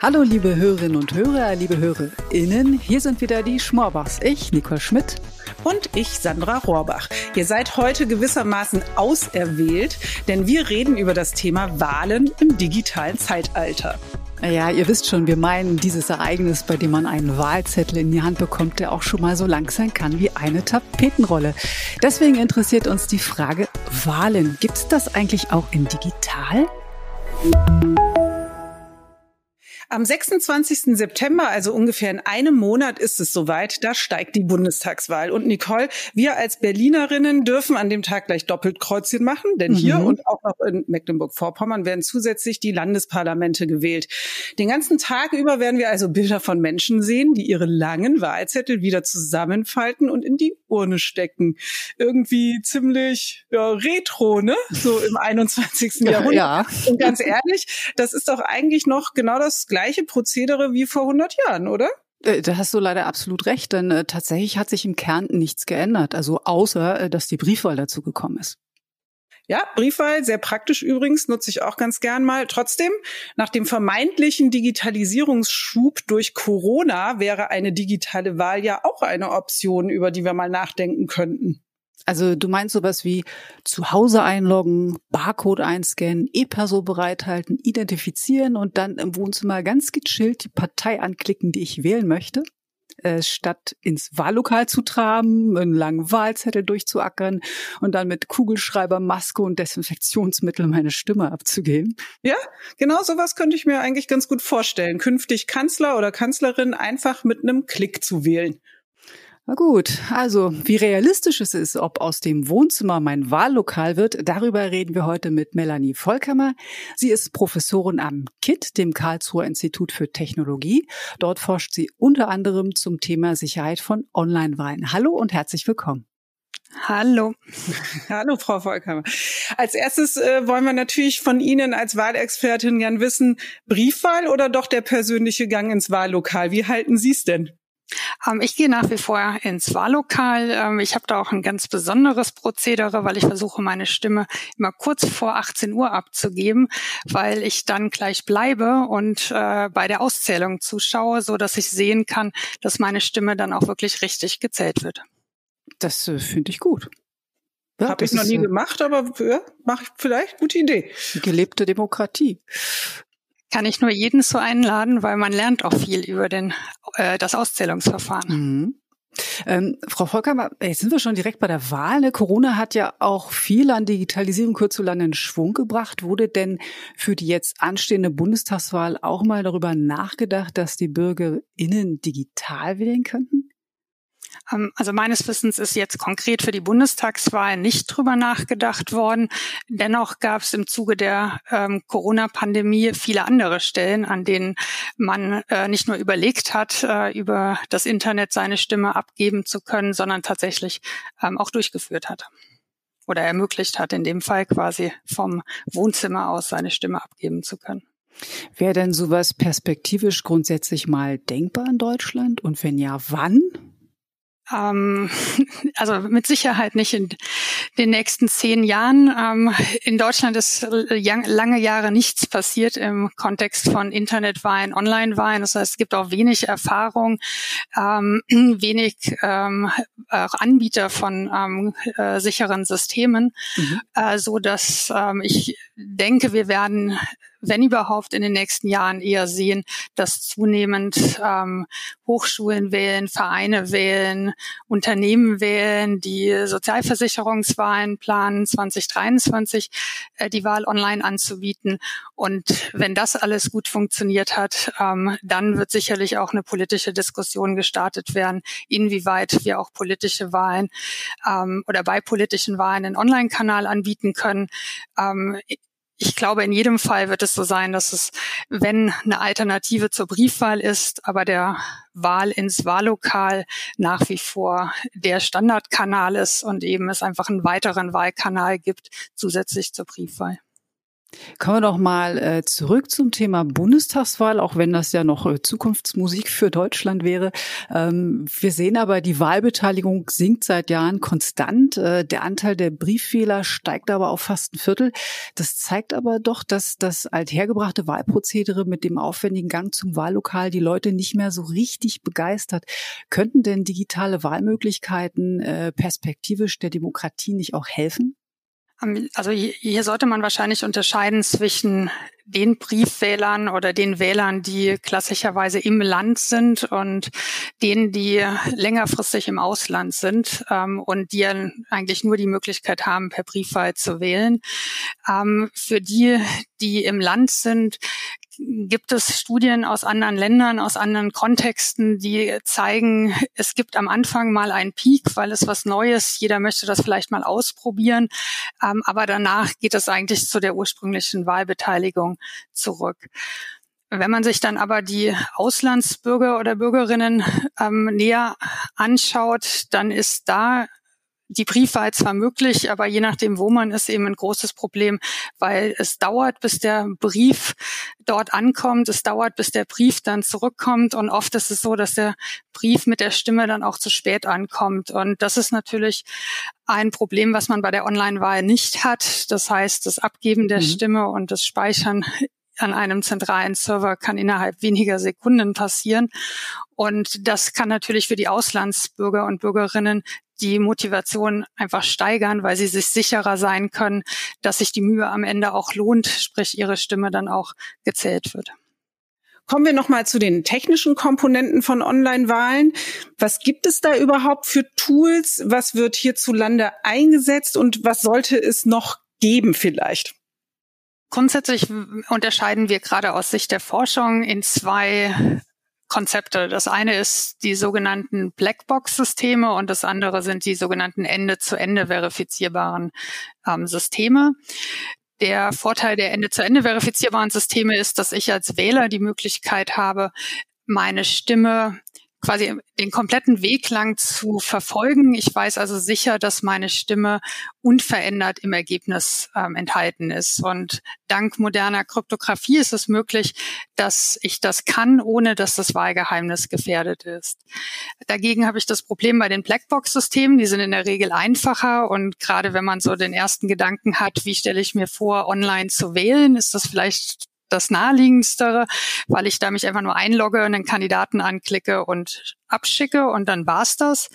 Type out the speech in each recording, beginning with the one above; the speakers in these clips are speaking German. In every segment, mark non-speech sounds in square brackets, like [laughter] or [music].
Hallo liebe Hörerinnen und Hörer, liebe HörerInnen, hier sind wieder die Schmorbachs. Ich, Nicole Schmidt. Und ich, Sandra Rohrbach. Ihr seid heute gewissermaßen auserwählt, denn wir reden über das Thema Wahlen im digitalen Zeitalter. Ja, ihr wisst schon, wir meinen dieses Ereignis, bei dem man einen Wahlzettel in die Hand bekommt, der auch schon mal so lang sein kann wie eine Tapetenrolle. Deswegen interessiert uns die Frage Wahlen. Gibt es das eigentlich auch in digital? Am 26. September, also ungefähr in einem Monat ist es soweit, da steigt die Bundestagswahl. Und Nicole, wir als Berlinerinnen dürfen an dem Tag gleich doppelt Kreuzchen machen, denn hier mhm. und auch noch in Mecklenburg-Vorpommern werden zusätzlich die Landesparlamente gewählt. Den ganzen Tag über werden wir also Bilder von Menschen sehen, die ihre langen Wahlzettel wieder zusammenfalten und in die Urne stecken. Irgendwie ziemlich ja, retro, ne? So im [laughs] 21. Jahrhundert. Ja. Und ganz ehrlich, das ist doch eigentlich noch genau das gleiche Prozedere wie vor 100 Jahren, oder? Äh, da hast du leider absolut recht, denn äh, tatsächlich hat sich im Kern nichts geändert, also außer, äh, dass die Briefwahl dazu gekommen ist. Ja, Briefwahl, sehr praktisch übrigens, nutze ich auch ganz gern mal. Trotzdem, nach dem vermeintlichen Digitalisierungsschub durch Corona wäre eine digitale Wahl ja auch eine Option, über die wir mal nachdenken könnten. Also du meinst sowas wie zu Hause einloggen, Barcode einscannen, E-Perso bereithalten, identifizieren und dann im Wohnzimmer ganz gechillt die Partei anklicken, die ich wählen möchte? Äh, statt ins Wahllokal zu traben, einen langen Wahlzettel durchzuackern und dann mit Kugelschreiber, Maske und Desinfektionsmittel meine Stimme abzugeben. Ja, genau sowas könnte ich mir eigentlich ganz gut vorstellen. Künftig Kanzler oder Kanzlerin einfach mit einem Klick zu wählen. Na gut, also wie realistisch es ist, ob aus dem Wohnzimmer mein Wahllokal wird, darüber reden wir heute mit Melanie Vollkammer. Sie ist Professorin am KIT, dem Karlsruher Institut für Technologie. Dort forscht sie unter anderem zum Thema Sicherheit von Online-Wahlen. Hallo und herzlich willkommen. Hallo. [laughs] Hallo, Frau Vollkammer. Als erstes äh, wollen wir natürlich von Ihnen als Wahlexpertin gern wissen, Briefwahl oder doch der persönliche Gang ins Wahllokal? Wie halten Sie es denn? Ähm, ich gehe nach wie vor ins Wahllokal. Ähm, ich habe da auch ein ganz besonderes Prozedere, weil ich versuche, meine Stimme immer kurz vor 18 Uhr abzugeben, weil ich dann gleich bleibe und äh, bei der Auszählung zuschaue, so dass ich sehen kann, dass meine Stimme dann auch wirklich richtig gezählt wird. Das äh, finde ich gut. Ja, Habe ich noch nie äh, gemacht, aber ja, mache ich vielleicht gute Idee. Gelebte Demokratie kann ich nur jeden so einladen, weil man lernt auch viel über den, äh, das Auszählungsverfahren. Mhm. Ähm, Frau Volker, jetzt sind wir schon direkt bei der Wahl. Ne? Corona hat ja auch viel an Digitalisierung kurzerhand in Schwung gebracht. Wurde denn für die jetzt anstehende Bundestagswahl auch mal darüber nachgedacht, dass die BürgerInnen digital wählen könnten? Ähm, also meines Wissens ist jetzt konkret für die Bundestagswahl nicht drüber nachgedacht worden. Dennoch gab es im Zuge der ähm, Corona-Pandemie viele andere Stellen, an denen man äh, nicht nur überlegt hat, äh, über das Internet seine Stimme abgeben zu können, sondern tatsächlich ähm, auch durchgeführt hat oder ermöglicht hat, in dem Fall quasi vom Wohnzimmer aus seine Stimme abgeben zu können. Wäre denn sowas perspektivisch grundsätzlich mal denkbar in Deutschland? Und wenn ja, wann? Ähm, [laughs] also mit Sicherheit nicht in den nächsten zehn Jahren. Ähm, in Deutschland ist lange Jahre nichts passiert im Kontext von Internetwahlen, Online-Wahlen. Das heißt, es gibt auch wenig Erfahrung, ähm, [clears throat] wenig ähm, Anbieter von ähm, äh, sicheren Systemen, mhm. äh, so dass ähm, ich denke, wir werden wenn überhaupt in den nächsten Jahren eher sehen, dass zunehmend ähm, Hochschulen wählen, Vereine wählen, Unternehmen wählen, die Sozialversicherungswahlen planen, 2023 äh, die Wahl online anzubieten. Und wenn das alles gut funktioniert hat, ähm, dann wird sicherlich auch eine politische Diskussion gestartet werden, inwieweit wir auch politische Wahlen ähm, oder bei politischen Wahlen einen Online-Kanal anbieten können. Ähm, ich glaube, in jedem Fall wird es so sein, dass es, wenn eine Alternative zur Briefwahl ist, aber der Wahl ins Wahllokal nach wie vor der Standardkanal ist und eben es einfach einen weiteren Wahlkanal gibt, zusätzlich zur Briefwahl. Kommen wir doch mal äh, zurück zum Thema Bundestagswahl, auch wenn das ja noch äh, Zukunftsmusik für Deutschland wäre. Ähm, wir sehen aber, die Wahlbeteiligung sinkt seit Jahren konstant. Äh, der Anteil der Brieffehler steigt aber auf fast ein Viertel. Das zeigt aber doch, dass das althergebrachte Wahlprozedere mit dem aufwendigen Gang zum Wahllokal die Leute nicht mehr so richtig begeistert. Könnten denn digitale Wahlmöglichkeiten äh, perspektivisch der Demokratie nicht auch helfen? Also hier sollte man wahrscheinlich unterscheiden zwischen den Briefwählern oder den Wählern, die klassischerweise im Land sind und denen, die längerfristig im Ausland sind ähm, und die eigentlich nur die Möglichkeit haben, per Briefwahl zu wählen. Ähm, für die, die im Land sind, gibt es Studien aus anderen Ländern, aus anderen Kontexten, die zeigen, es gibt am Anfang mal einen Peak, weil es was Neues, jeder möchte das vielleicht mal ausprobieren, ähm, aber danach geht es eigentlich zu der ursprünglichen Wahlbeteiligung zurück. Wenn man sich dann aber die Auslandsbürger oder Bürgerinnen ähm, näher anschaut, dann ist da die Briefwahl zwar möglich, aber je nachdem, wo man ist, eben ein großes Problem, weil es dauert, bis der Brief dort ankommt. Es dauert, bis der Brief dann zurückkommt. Und oft ist es so, dass der Brief mit der Stimme dann auch zu spät ankommt. Und das ist natürlich ein Problem, was man bei der Online-Wahl nicht hat. Das heißt, das Abgeben der mhm. Stimme und das Speichern an einem zentralen Server kann innerhalb weniger Sekunden passieren. Und das kann natürlich für die Auslandsbürger und Bürgerinnen die Motivation einfach steigern, weil sie sich sicherer sein können, dass sich die Mühe am Ende auch lohnt, sprich ihre Stimme dann auch gezählt wird. Kommen wir nochmal zu den technischen Komponenten von Online-Wahlen. Was gibt es da überhaupt für Tools? Was wird hierzulande eingesetzt und was sollte es noch geben vielleicht? Grundsätzlich unterscheiden wir gerade aus Sicht der Forschung in zwei Konzepte. Das eine ist die sogenannten Blackbox-Systeme und das andere sind die sogenannten Ende-zu-Ende verifizierbaren ähm, Systeme. Der Vorteil der Ende-zu-Ende verifizierbaren Systeme ist, dass ich als Wähler die Möglichkeit habe, meine Stimme quasi den kompletten Weg lang zu verfolgen. Ich weiß also sicher, dass meine Stimme unverändert im Ergebnis ähm, enthalten ist. Und dank moderner Kryptographie ist es möglich, dass ich das kann, ohne dass das Wahlgeheimnis gefährdet ist. Dagegen habe ich das Problem bei den Blackbox-Systemen. Die sind in der Regel einfacher. Und gerade wenn man so den ersten Gedanken hat, wie stelle ich mir vor, online zu wählen, ist das vielleicht das naheliegendste, weil ich da mich einfach nur einlogge, einen Kandidaten anklicke und abschicke und dann war's das.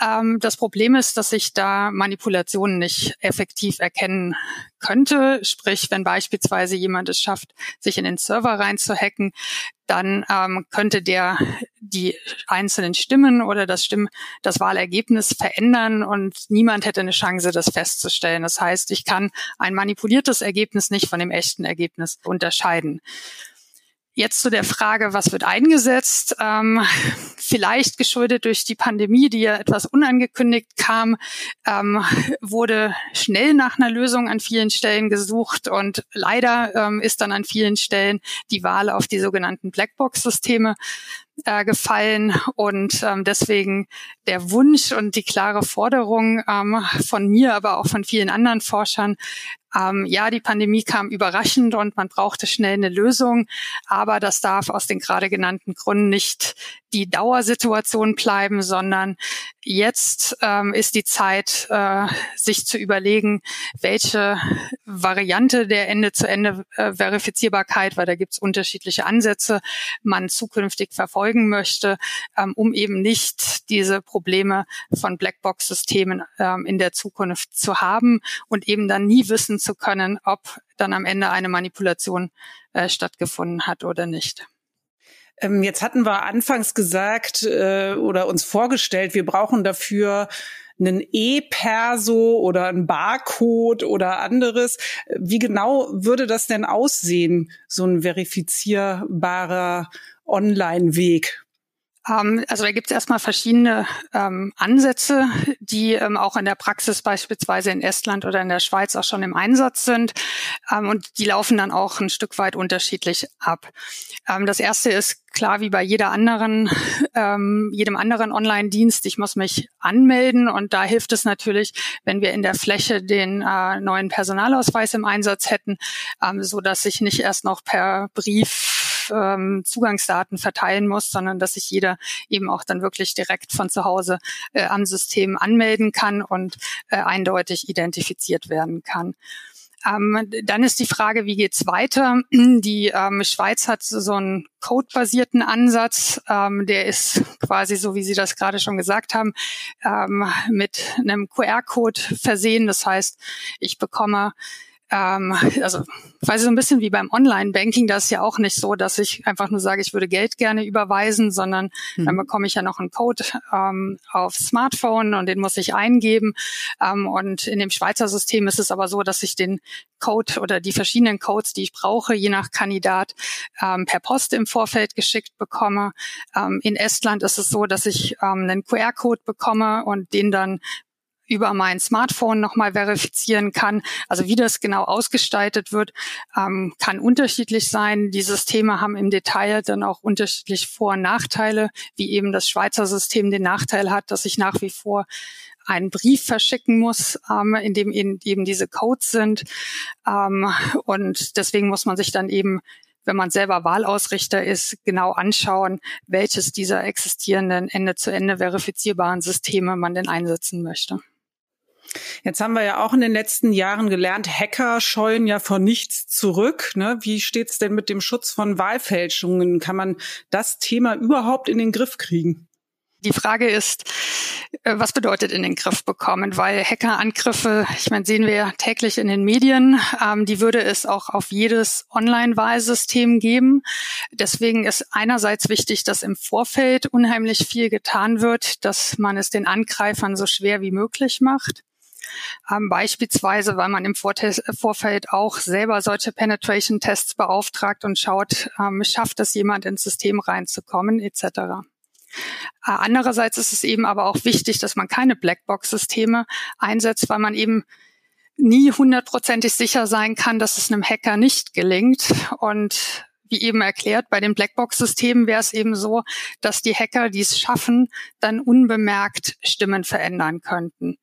Ähm, das Problem ist, dass ich da Manipulationen nicht effektiv erkennen könnte. Sprich, wenn beispielsweise jemand es schafft, sich in den Server reinzuhacken, dann ähm, könnte der die einzelnen Stimmen oder das Stimm das Wahlergebnis verändern und niemand hätte eine Chance, das festzustellen. Das heißt, ich kann ein manipuliertes Ergebnis nicht von dem echten Ergebnis unterscheiden. Jetzt zu der Frage, was wird eingesetzt? Ähm, vielleicht geschuldet durch die Pandemie, die ja etwas unangekündigt kam, ähm, wurde schnell nach einer Lösung an vielen Stellen gesucht und leider ähm, ist dann an vielen Stellen die Wahl auf die sogenannten Blackbox-Systeme äh, gefallen. Und ähm, deswegen der Wunsch und die klare Forderung ähm, von mir, aber auch von vielen anderen Forschern, ähm, ja, die Pandemie kam überraschend und man brauchte schnell eine Lösung, aber das darf aus den gerade genannten Gründen nicht die Dauersituation bleiben, sondern jetzt ähm, ist die Zeit, äh, sich zu überlegen, welche Variante der Ende-zu-Ende-Verifizierbarkeit, äh, weil da gibt es unterschiedliche Ansätze, man zukünftig verfolgen möchte, ähm, um eben nicht diese Probleme von Blackbox-Systemen ähm, in der Zukunft zu haben und eben dann nie wissen zu können, ob dann am Ende eine Manipulation äh, stattgefunden hat oder nicht. Ähm, jetzt hatten wir anfangs gesagt äh, oder uns vorgestellt, wir brauchen dafür einen E-Perso oder ein Barcode oder anderes. Wie genau würde das denn aussehen, so ein verifizierbarer Online-Weg? Ähm, also da gibt es erstmal verschiedene ähm, Ansätze, die ähm, auch in der Praxis beispielsweise in Estland oder in der Schweiz auch schon im Einsatz sind. Ähm, und die laufen dann auch ein Stück weit unterschiedlich ab. Ähm, das erste ist klar wie bei jeder anderen, ähm, jedem anderen Online-Dienst. Ich muss mich anmelden und da hilft es natürlich, wenn wir in der Fläche den äh, neuen Personalausweis im Einsatz hätten, so dass ich nicht erst noch per Brief ähm, Zugangsdaten verteilen muss, sondern dass sich jeder eben auch dann wirklich direkt von zu Hause äh, am System anmelden kann und äh, eindeutig identifiziert werden kann. Ähm, dann ist die Frage, wie geht's weiter? Die ähm, Schweiz hat so einen codebasierten Ansatz. Ähm, der ist quasi so, wie Sie das gerade schon gesagt haben, ähm, mit einem QR-Code versehen. Das heißt, ich bekomme ähm, [laughs] also quasi so ein bisschen wie beim Online-Banking, das ist ja auch nicht so, dass ich einfach nur sage, ich würde Geld gerne überweisen, sondern hm. dann bekomme ich ja noch einen Code ähm, auf Smartphone und den muss ich eingeben. Ähm, und in dem Schweizer System ist es aber so, dass ich den Code oder die verschiedenen Codes, die ich brauche, je nach Kandidat, ähm, per Post im Vorfeld geschickt bekomme. Ähm, in Estland ist es so, dass ich ähm, einen QR-Code bekomme und den dann über mein Smartphone nochmal verifizieren kann. Also wie das genau ausgestaltet wird, ähm, kann unterschiedlich sein. Die Systeme haben im Detail dann auch unterschiedlich Vor- und Nachteile, wie eben das Schweizer System den Nachteil hat, dass ich nach wie vor einen Brief verschicken muss, ähm, in dem eben diese Codes sind. Ähm, und deswegen muss man sich dann eben wenn man selber Wahlausrichter ist, genau anschauen, welches dieser existierenden Ende-zu-Ende verifizierbaren Systeme man denn einsetzen möchte. Jetzt haben wir ja auch in den letzten Jahren gelernt, Hacker scheuen ja vor nichts zurück. Ne? Wie steht's denn mit dem Schutz von Wahlfälschungen? Kann man das Thema überhaupt in den Griff kriegen? Die Frage ist, äh, was bedeutet in den Griff bekommen? Weil Hackerangriffe, ich meine, sehen wir ja täglich in den Medien, ähm, die würde es auch auf jedes Online-Wahlsystem geben. Deswegen ist einerseits wichtig, dass im Vorfeld unheimlich viel getan wird, dass man es den Angreifern so schwer wie möglich macht. Ähm, beispielsweise, weil man im Vorfeld auch selber solche Penetration-Tests beauftragt und schaut, ähm, schafft es jemand ins System reinzukommen, etc. Äh, andererseits ist es eben aber auch wichtig, dass man keine Blackbox-Systeme einsetzt, weil man eben nie hundertprozentig sicher sein kann, dass es einem Hacker nicht gelingt. Und wie eben erklärt, bei den Blackbox-Systemen wäre es eben so, dass die Hacker, die es schaffen, dann unbemerkt Stimmen verändern könnten.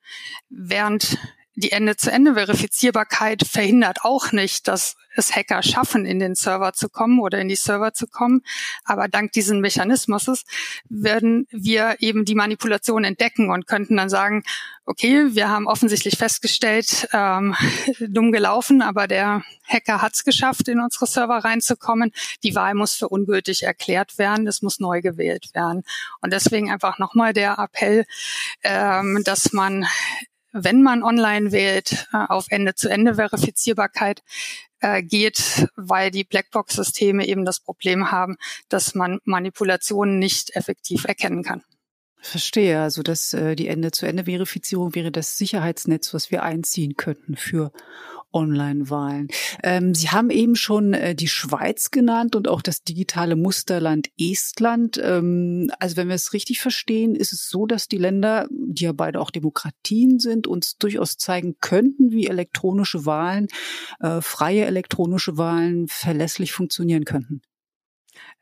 Während die Ende-zu-Ende-Verifizierbarkeit verhindert auch nicht, dass es Hacker schaffen, in den Server zu kommen oder in die Server zu kommen. Aber dank diesen Mechanismus werden wir eben die Manipulation entdecken und könnten dann sagen, okay, wir haben offensichtlich festgestellt, ähm, [laughs] dumm gelaufen, aber der Hacker hat es geschafft, in unsere Server reinzukommen. Die Wahl muss für ungültig erklärt werden, es muss neu gewählt werden. Und deswegen einfach nochmal der Appell, ähm, dass man wenn man online wählt, äh, auf Ende-zu-Ende-Verifizierbarkeit äh, geht, weil die Blackbox-Systeme eben das Problem haben, dass man Manipulationen nicht effektiv erkennen kann. Verstehe. Also dass äh, die Ende-zu-Ende-Verifizierung wäre das Sicherheitsnetz, was wir einziehen könnten für Online-Wahlen. Ähm, Sie haben eben schon äh, die Schweiz genannt und auch das digitale Musterland Estland. Ähm, also wenn wir es richtig verstehen, ist es so, dass die Länder, die ja beide auch Demokratien sind, uns durchaus zeigen könnten, wie elektronische Wahlen, äh, freie elektronische Wahlen verlässlich funktionieren könnten.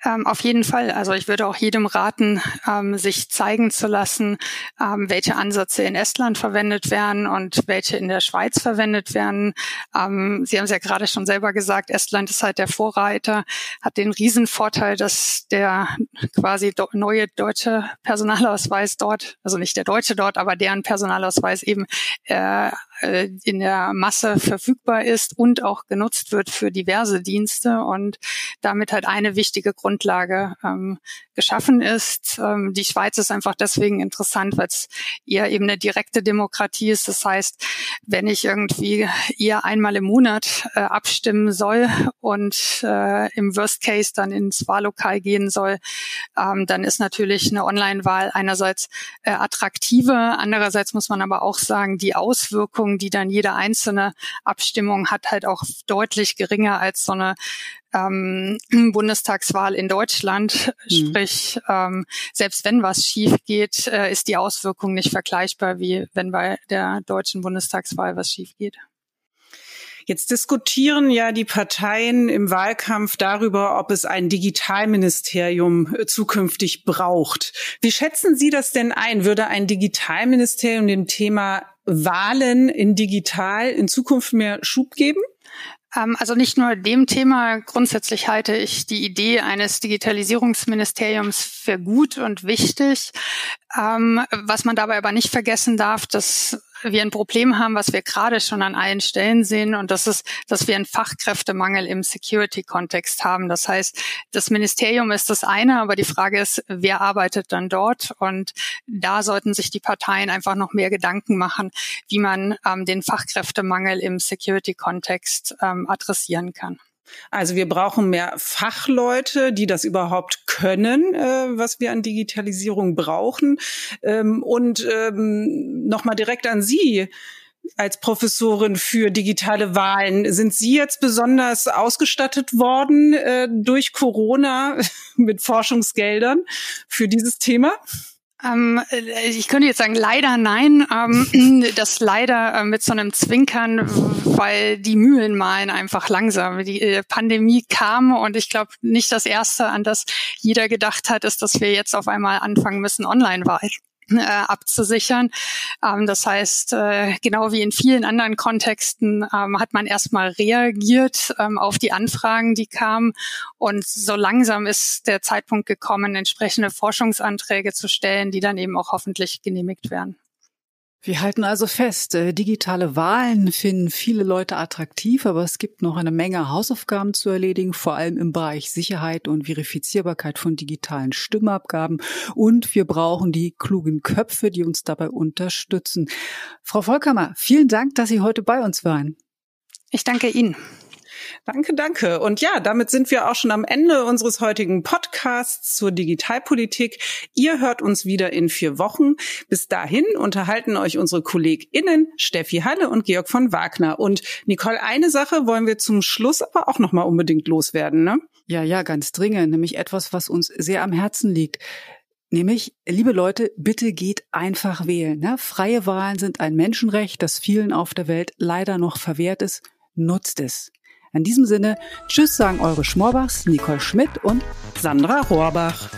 Ähm, auf jeden Fall. Also ich würde auch jedem raten, ähm, sich zeigen zu lassen, ähm, welche Ansätze in Estland verwendet werden und welche in der Schweiz verwendet werden. Ähm, Sie haben es ja gerade schon selber gesagt, Estland ist halt der Vorreiter, hat den Riesenvorteil, dass der quasi neue deutsche Personalausweis dort, also nicht der deutsche dort, aber deren Personalausweis eben äh, äh, in der Masse verfügbar ist und auch genutzt wird für diverse Dienste und damit halt eine wichtige Grundlage ähm, geschaffen ist. Ähm, die Schweiz ist einfach deswegen interessant, weil es eher eben eine direkte Demokratie ist. Das heißt, wenn ich irgendwie eher einmal im Monat äh, abstimmen soll und äh, im Worst Case dann ins Wahllokal gehen soll, ähm, dann ist natürlich eine Online-Wahl einerseits äh, attraktiver, andererseits muss man aber auch sagen, die Auswirkungen Auswirkungen, die dann jede einzelne Abstimmung hat, halt auch deutlich geringer als so eine ähm, [clears throat] Bundestagswahl in Deutschland. Mhm. Sprich, ähm, selbst wenn was schief geht, äh, ist die Auswirkung nicht vergleichbar, wie wenn bei der deutschen Bundestagswahl was schief geht. Jetzt diskutieren ja die Parteien im Wahlkampf darüber, ob es ein Digitalministerium äh, zukünftig braucht. Wie schätzen Sie das denn ein? Würde ein Digitalministerium dem Thema Wahlen in digital in Zukunft mehr Schub geben? Ähm, also nicht nur dem Thema. Grundsätzlich halte ich die Idee eines Digitalisierungsministeriums für gut und wichtig. Ähm, was man dabei aber nicht vergessen darf, dass wir ein Problem haben, was wir gerade schon an allen Stellen sehen, und das ist, dass wir einen Fachkräftemangel im Security-Kontext haben. Das heißt, das Ministerium ist das eine, aber die Frage ist, wer arbeitet dann dort? Und da sollten sich die Parteien einfach noch mehr Gedanken machen, wie man ähm, den Fachkräftemangel im Security-Kontext ähm, adressieren kann. Also wir brauchen mehr Fachleute, die das überhaupt können, äh, was wir an Digitalisierung brauchen. Ähm, und ähm, nochmal direkt an Sie als Professorin für digitale Wahlen. Sind Sie jetzt besonders ausgestattet worden äh, durch Corona [laughs] mit Forschungsgeldern für dieses Thema? Ähm, äh, ich könnte jetzt sagen, leider nein. Ähm, [clears throat] das leider äh, mit so einem Zwinkern, weil die Mühlen malen einfach langsam. Die äh, Pandemie kam und ich glaube nicht das Erste, an das jeder gedacht hat, ist, dass wir jetzt auf einmal anfangen müssen, Online-Wahl äh, abzusichern. Ähm, das heißt, äh, genau wie in vielen anderen Kontexten ähm, hat man erstmal reagiert ähm, auf die Anfragen, die kamen. Und so langsam ist der Zeitpunkt gekommen, entsprechende Forschungsanträge zu stellen, die dann eben auch hoffentlich genehmigt werden. Wir halten also fest, äh, digitale Wahlen finden viele Leute attraktiv, aber es gibt noch eine Menge Hausaufgaben zu erledigen, vor allem im Bereich Sicherheit und Verifizierbarkeit von digitalen Stimmabgaben. Und wir brauchen die klugen Köpfe, die uns dabei unterstützen. Frau Volkammer, vielen Dank, dass Sie heute bei uns waren. Ich danke Ihnen. Danke, danke. Und ja, damit sind wir auch schon am Ende unseres heutigen Podcasts zur Digitalpolitik. Ihr hört uns wieder in vier Wochen. Bis dahin unterhalten euch unsere KollegInnen Steffi Halle und Georg von Wagner. Und Nicole, eine Sache wollen wir zum Schluss aber auch nochmal unbedingt loswerden, ne? Ja, ja, ganz dringend. Nämlich etwas, was uns sehr am Herzen liegt. Nämlich, liebe Leute, bitte geht einfach wählen. Ne? Freie Wahlen sind ein Menschenrecht, das vielen auf der Welt leider noch verwehrt ist. Nutzt es. In diesem Sinne, tschüss sagen eure Schmorbachs, Nicole Schmidt und Sandra Rohrbach.